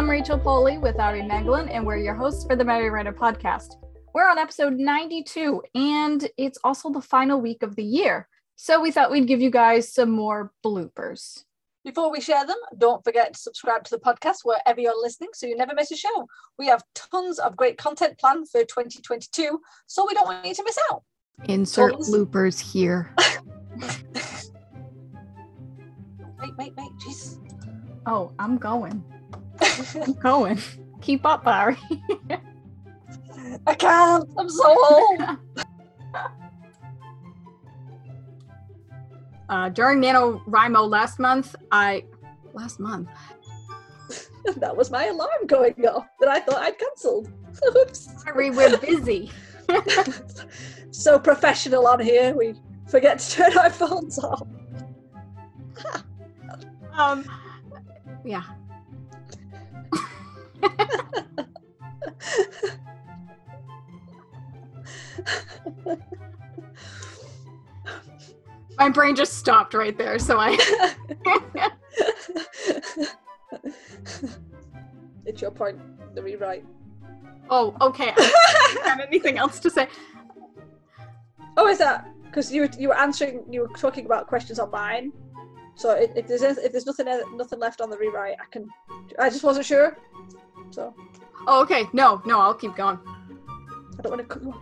I'm Rachel Poli with Ari Meghlen, and we're your hosts for the Merry Writer podcast. We're on episode 92, and it's also the final week of the year. So we thought we'd give you guys some more bloopers. Before we share them, don't forget to subscribe to the podcast wherever you're listening so you never miss a show. We have tons of great content planned for 2022, so we don't want you to miss out. Insert tons. bloopers here. wait, wait, wait, jeez. Oh, I'm going. I'm going. Keep up, Barry. I can't. I'm so old. uh, during NaNoWriMo last month, I last month. that was my alarm going off that I thought I'd cancelled. Sorry, we're busy. so professional on here, we forget to turn our phones off. um, yeah. My brain just stopped right there, so I. it's your point. The rewrite. Oh, okay. I have anything else to say? Oh, is that because you were you were answering? You were talking about questions on mine. So if, if there's if there's nothing nothing left on the rewrite, I can. I just wasn't sure. So. Oh, okay. No, no, I'll keep going. I don't want to. On.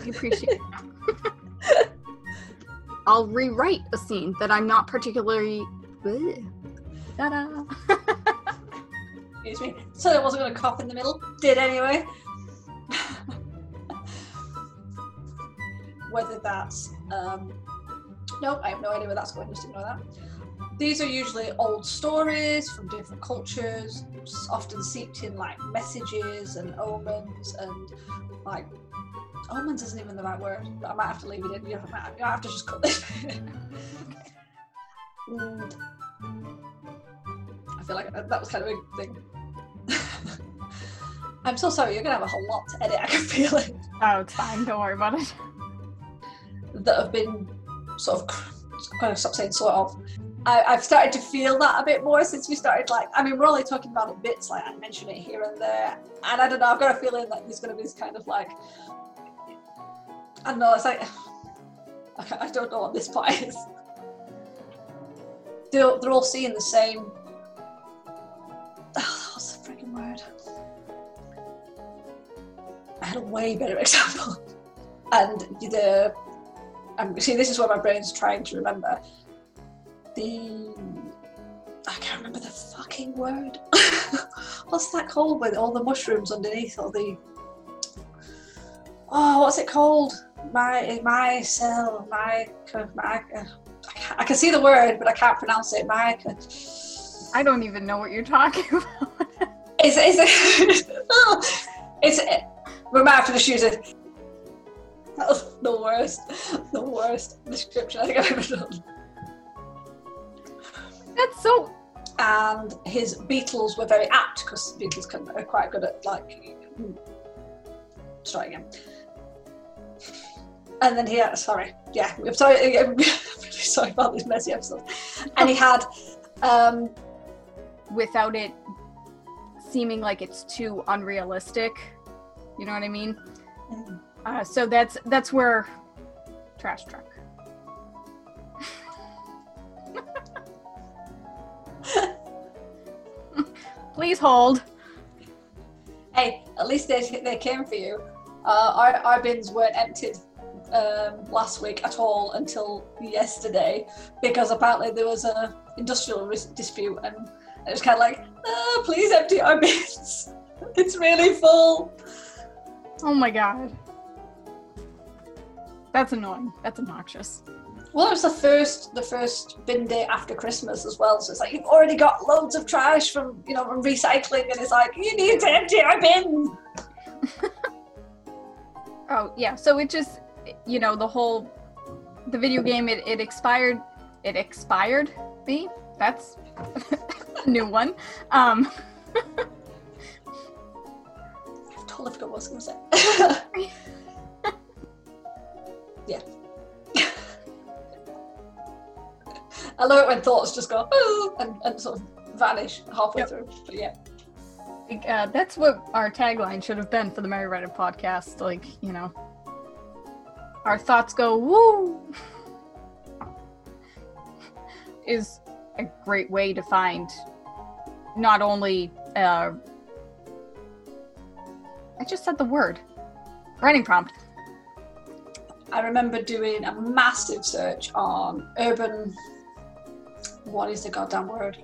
I appreciate it. I'll rewrite a scene that I'm not particularly. Ta-da. Excuse me. So I wasn't going to cough in the middle. Did anyway. Whether that's um, no, I have no idea where that's going. Just ignore that. These are usually old stories from different cultures, often seeped in like messages and omens and like omens isn't even the right word. I might have to leave it in. You might, you have to just cut this. and I feel like that was kind of a thing. I'm so sorry. You're gonna have a whole lot to edit. I can feel it. Oh, it's fine. Don't worry about it. That have been sort of kind of stop saying sort of. I, have started to feel that a bit more since we started. Like, I mean, we're only talking about it bits. Like, I mention it here and there, and I don't know. I've got a feeling that there's going to be this kind of like, I don't know. It's like, I don't know what this part is. They're, they're all seeing the same. Oh, what's the freaking word? I had a way better example. And the um, see, this is what my brain's trying to remember. The I can't remember the fucking word. what's that called with all the mushrooms underneath all the oh, what's it called? My my cell, my my. Uh, I, can see the word, but I can't pronounce it. My. I don't even know what you're talking about. is is it? it's it. We might have to just use it. That was the worst, the worst description I think I've ever done. That's so. And his Beatles were very apt because Beatles can, are quite good at like. Start again. And then he had, sorry, yeah, I'm sorry, I'm really sorry about this messy episode. And he had, um, without it seeming like it's too unrealistic, you know what I mean? Mm-hmm. Uh, so that's that's where trash truck. Please hold. Hey, at least they, they came for you. Uh, our, our bins weren't emptied um, last week at all until yesterday because apparently there was a industrial dispute and it was kind of like, oh, please empty our bins. it's really full. Oh my god. That's annoying. That's obnoxious. Well, it was the first the first bin day after Christmas as well. So it's like you've already got loads of trash from you know from recycling, and it's like you need to empty our bin. oh yeah, so it just you know the whole the video game it, it expired it expired. B that's a new one. Um, I totally forgot what I was going to say. I love it when thoughts just go and, and sort of vanish halfway yep. through. But yeah. Like, uh, that's what our tagline should have been for the Merry Writer podcast. Like, you know, our thoughts go woo is a great way to find not only uh, I just said the word writing prompt. I remember doing a massive search on urban. What is the goddamn word?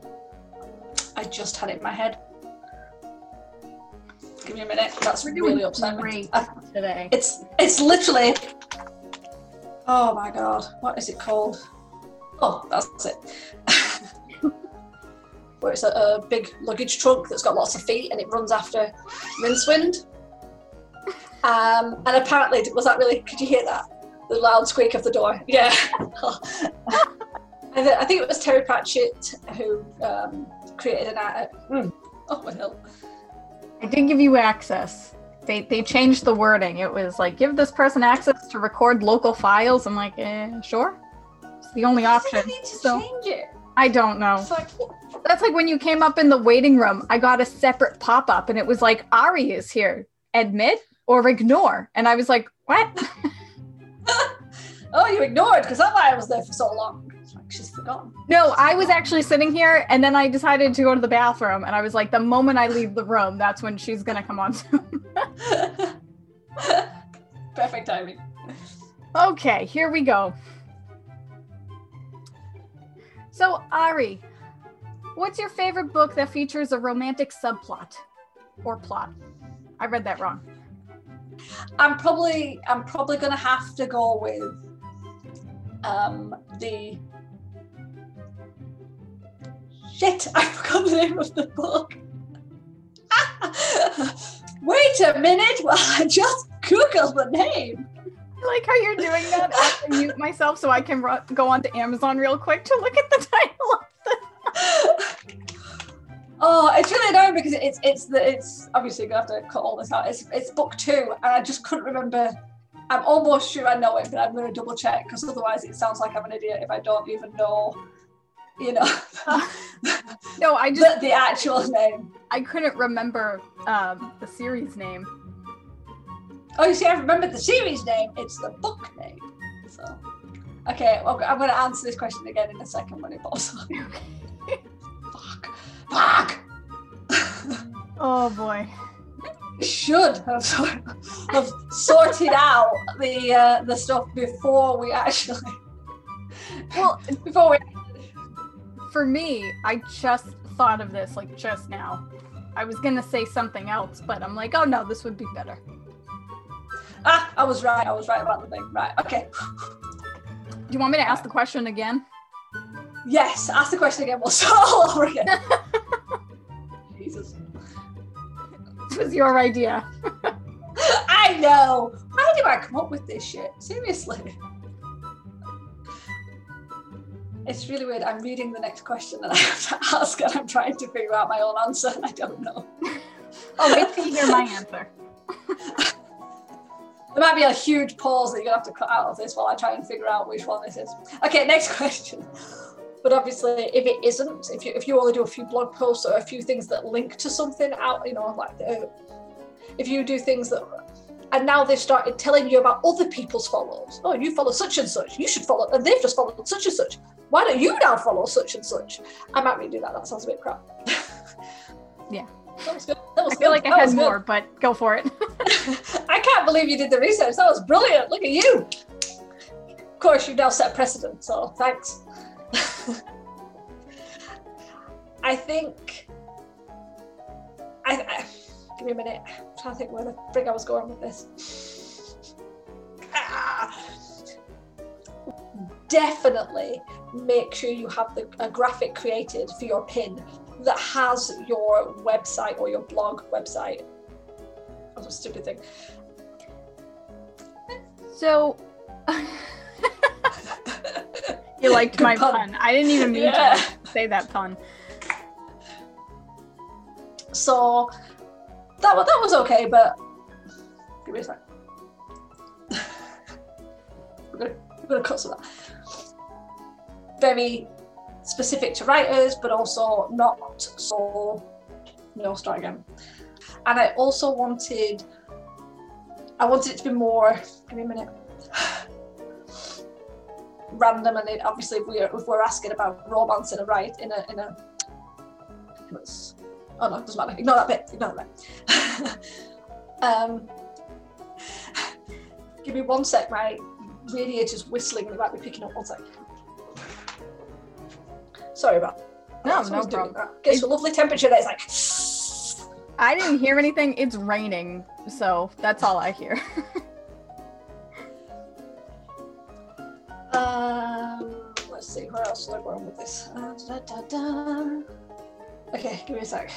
I just had it in my head. Give me a minute. That's We're really upsetting. great I- today. It's it's literally. Oh my god! What is it called? Oh, that's it. Where it's a, a big luggage trunk that's got lots of feet and it runs after Rincewind. Um, and apparently, was that really? Could you hear that? The loud squeak of the door. Yeah. I, think it was Terry Pratchett who um, created an. Uh, mm, oh my hell! I did give you access. They they changed the wording. It was like give this person access to record local files. I'm like, eh, sure. It's the only option. They need to So change it. I don't know. Like, That's like when you came up in the waiting room. I got a separate pop up, and it was like Ari is here. Admit or ignore. And I was like, what? oh, you ignored because that's why I was there for so long. It's like she's forgotten. No, I was actually sitting here, and then I decided to go to the bathroom, and I was like, the moment I leave the room, that's when she's gonna come on. Perfect timing. Okay, here we go. So, Ari, what's your favorite book that features a romantic subplot or plot? I read that wrong. I'm probably I'm probably gonna have to go with um the shit. I forgot the name of the book. Wait a minute while I just Google the name. I like how you're doing that. I have to mute myself so I can ru- go onto Amazon real quick to look at the title. Oh, it's really annoying because it's it's the it's obviously gonna have to cut all this out. It's it's book two, and I just couldn't remember. I'm almost sure I know it, but I'm gonna double check because otherwise it sounds like I'm an idiot if I don't even know, you know, No, I just the, the actual name. I couldn't remember um, the series name. Oh, you see, I remembered the series name. It's the book name. So, okay, well, I'm gonna answer this question again in a second when it pops up. Fuck, fuck. Oh boy. should have, sort- have sorted out the uh, the stuff before we actually Well, before we for me, I just thought of this like just now. I was gonna say something else, but I'm like, oh no, this would be better. ah I was right I was right about the thing right okay Do you want me to ask the question again? yes ask the question again we'll start all over again Jesus This was your idea. I know How do I come up with this shit seriously it's really weird I'm reading the next question that I have to ask and I'm trying to figure out my own answer and I don't know Oh, wait till you hear my answer. There might be a huge pause that you're gonna have to cut out of this while I try and figure out which one this is. Okay, next question. But obviously, if it isn't, if you if you only do a few blog posts or a few things that link to something out, you know, like uh, if you do things that, and now they've started telling you about other people's follows. Oh, you follow such and such. You should follow, and they've just followed such and such. Why don't you now follow such and such? I might redo that. That sounds a bit crap. Yeah. That was good. That was I feel good. like That I had good. more, but go for it. I can't believe you did the research. That was brilliant. Look at you. Of course, you've now set precedent, so thanks. I think. I, I give me a minute. I'm trying to think where the frig I was going with this. Ah. Definitely make sure you have the, a graphic created for your pin that has your website or your blog website. That's a stupid thing. So you liked Good my pun. pun. I didn't even mean Yeah. to say that pun. So that was that was okay, but give me a sec. we're gonna we're gonna cut some of that. Very specific to writers, but also not so. No, start again. and I also wanted I wanted it to be more. Give me a minute. Random, and it, obviously, if we're if we're asking about romance in a right in a in a. Oh no, doesn't matter. Ignore that bit. Ignore that bit. um, give me one sec. My radiator's whistling. They might be picking up. One sec. Sorry about. No, That. no problem. that. Gets a lovely temperature. That's like. I didn't hear anything. It's raining, so that's all I hear. Um, let's see, where else was I going with this? Uh, da, da, da. Okay, give me a sec.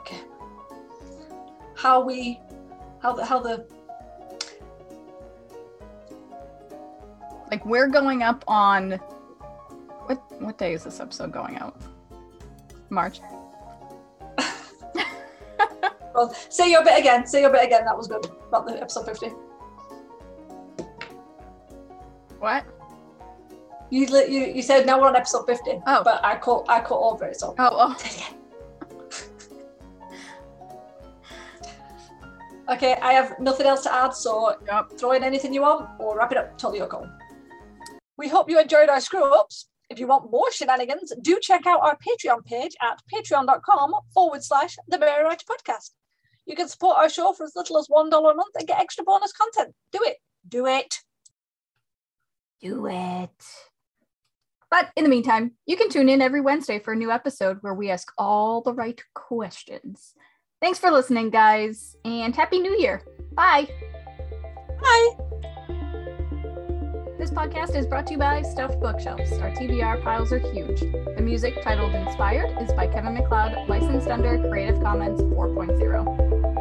Okay. How we, how the, how the, like we're going up on what what day is this episode going out? March. well, say your bit again, say your bit again, that was good, about the episode 50. What? You, you, you said now we're on episode 50, Oh. but I caught I cut over it, so. Oh, oh. Say it again. Okay, I have nothing else to add, so Yep. throw in anything you want or wrap it up. Totally your call. We hope you enjoyed our screw ups. If you want more shenanigans, do check out our Patreon page at patreon.com forward slash the Merry Writer Podcast. You can support our show for as little as $1 a month and get extra bonus content. Do it. Do it. Do it. But in the meantime, you can tune in every Wednesday for a new episode where we ask all the right questions. Thanks for listening, guys, and Happy New Year. Bye. Bye. This podcast is brought to you by Stuffed Bookshelves. Our TBR piles are huge. The music titled Inspired is by Kevin MacLeod, licensed under Creative Commons 4.0.